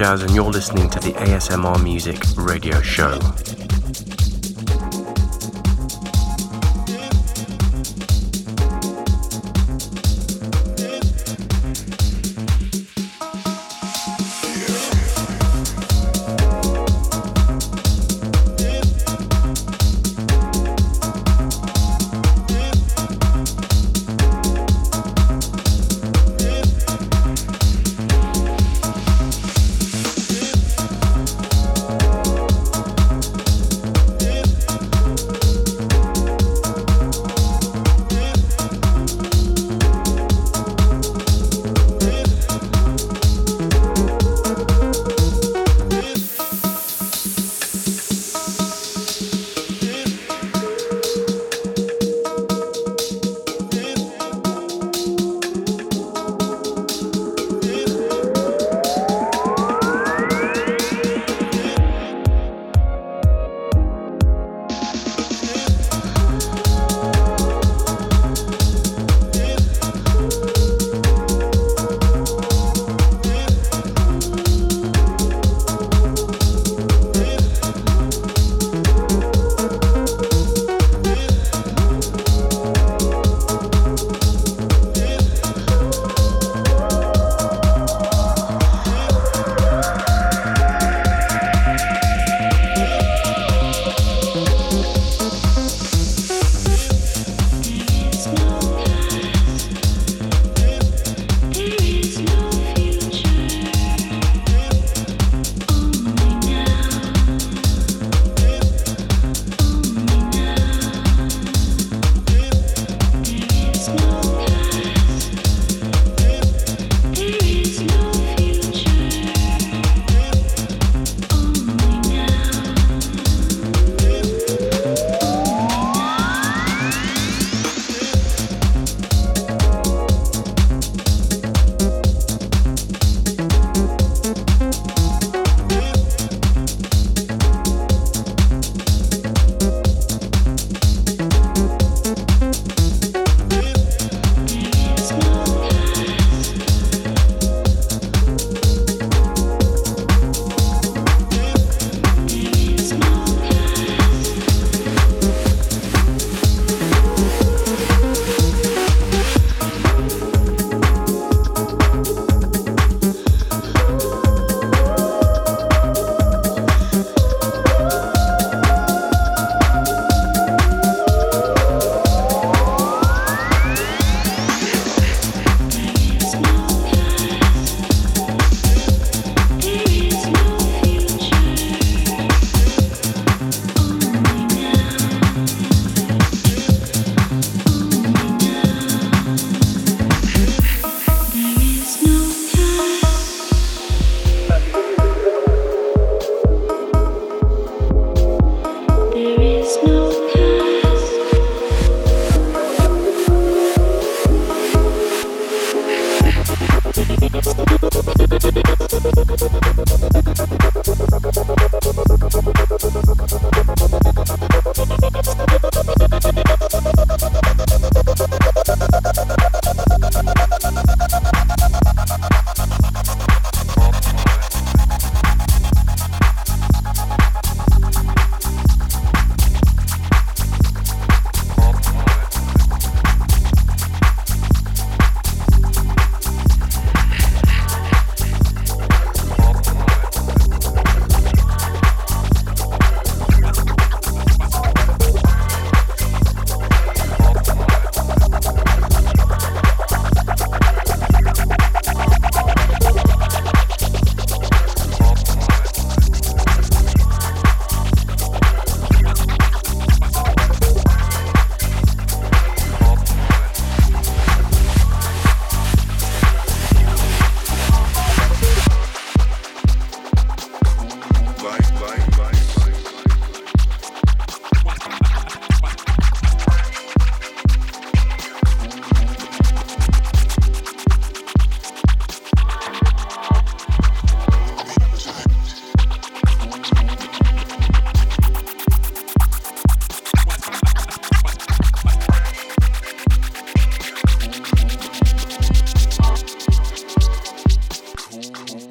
Atjazz, and you're listening to the ASMR Music Radio Show.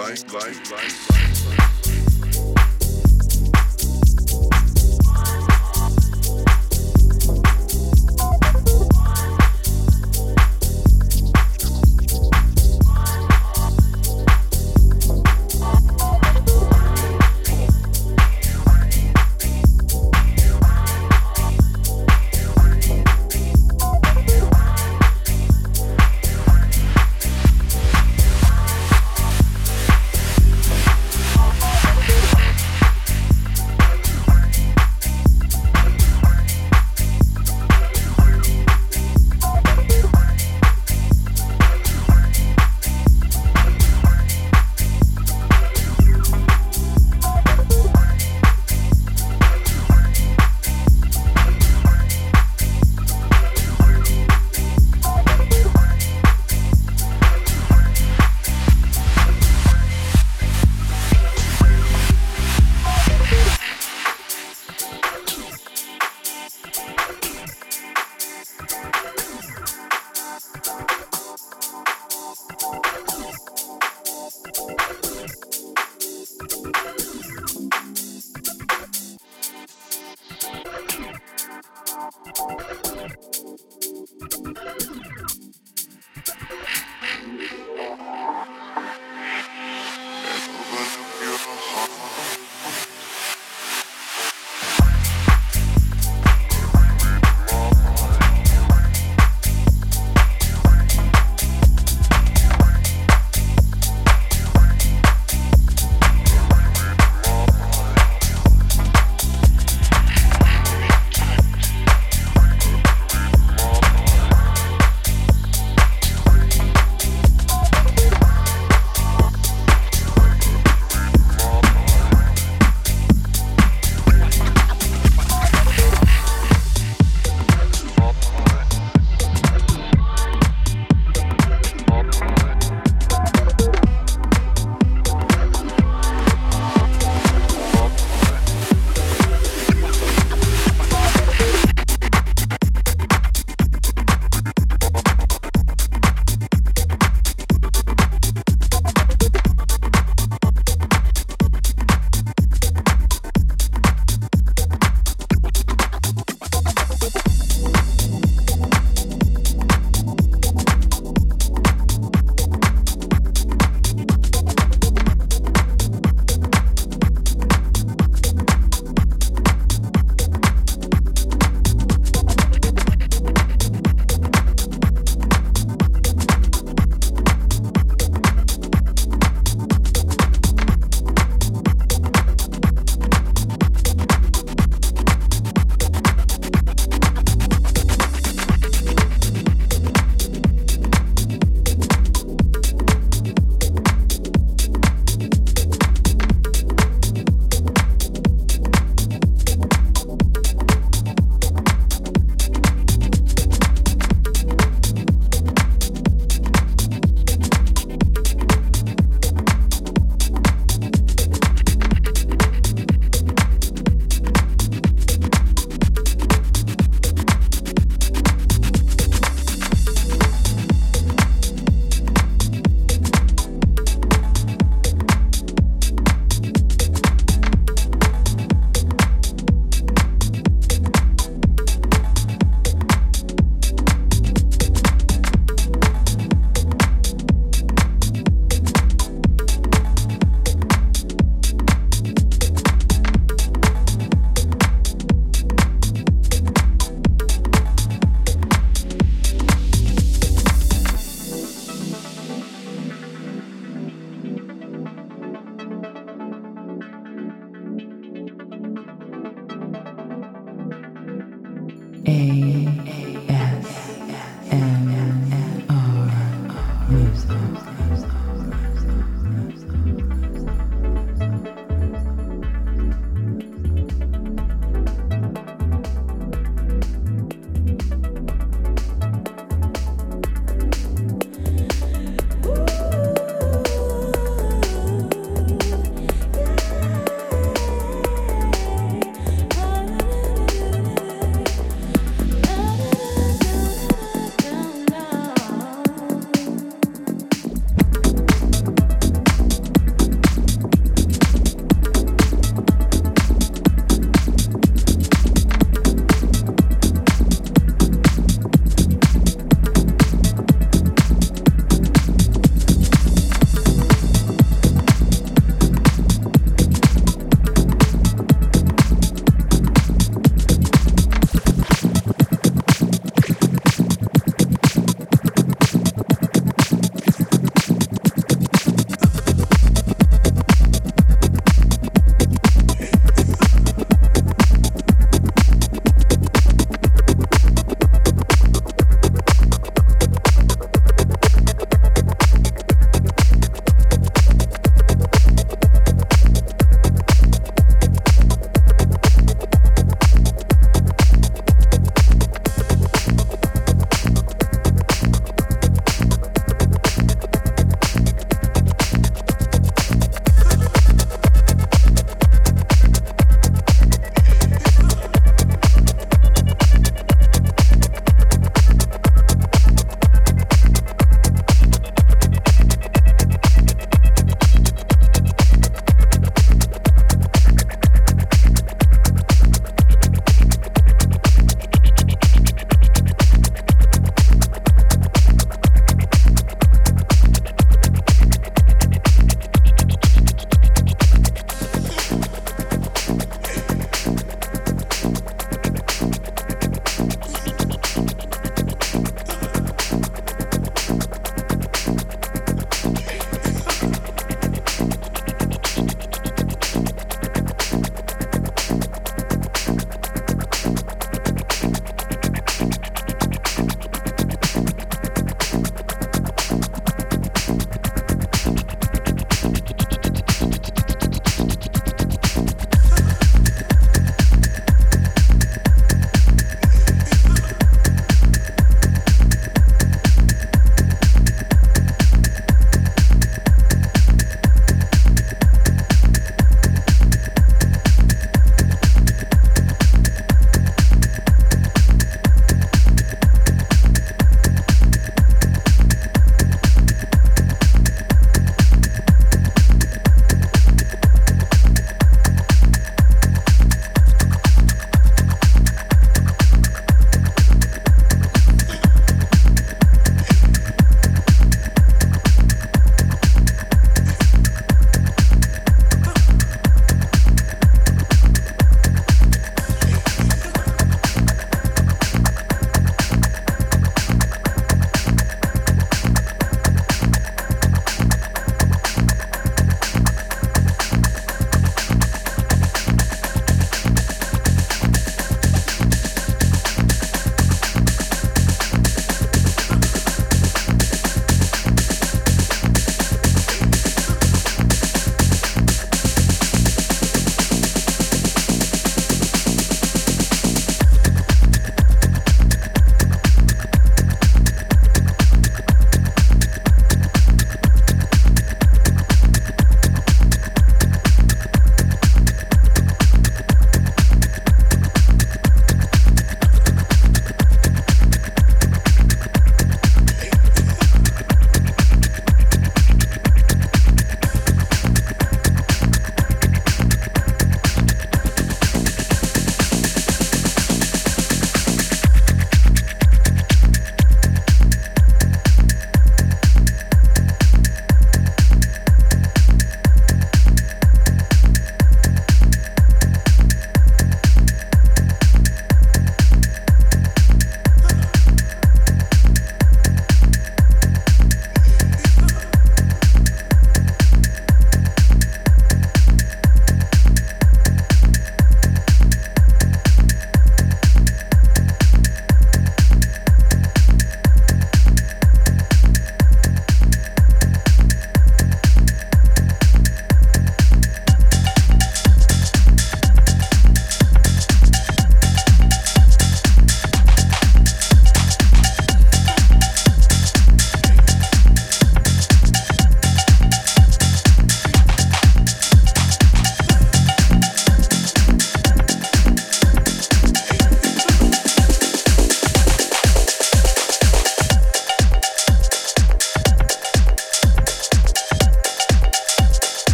Like, like, like. like.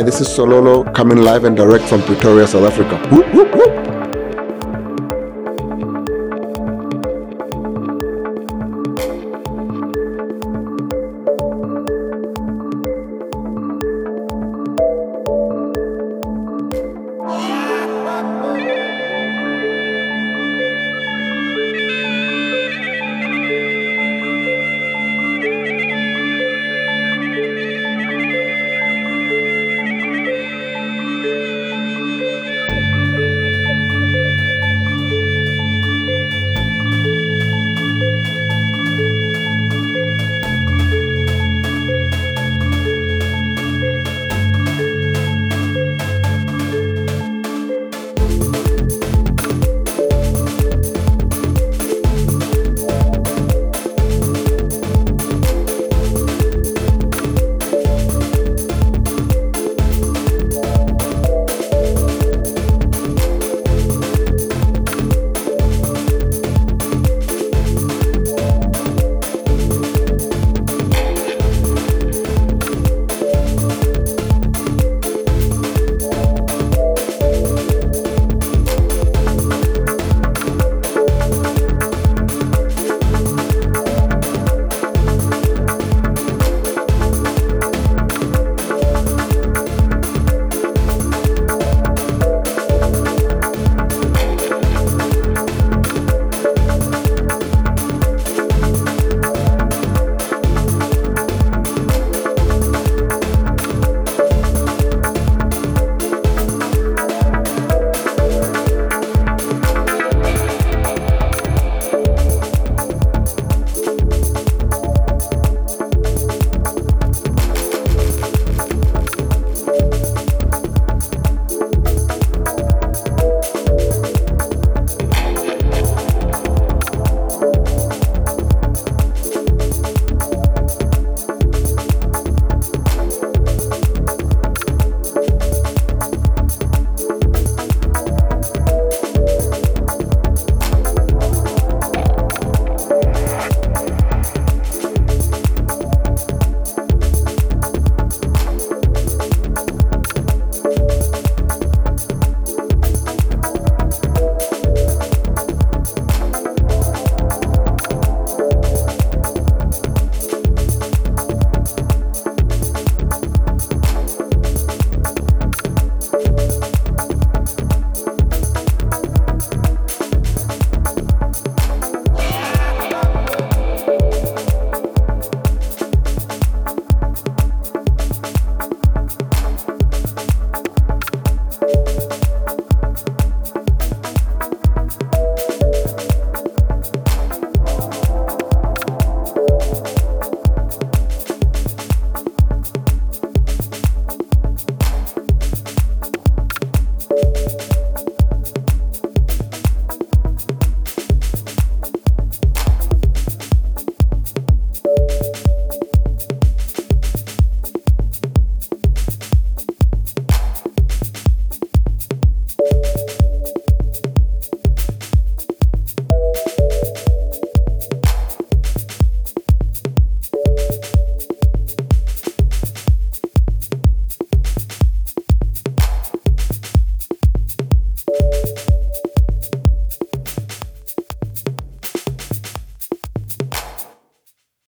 Hi, this is Sololo coming live and direct from Pretoria, South Africa. Whoop, whoop, whoop.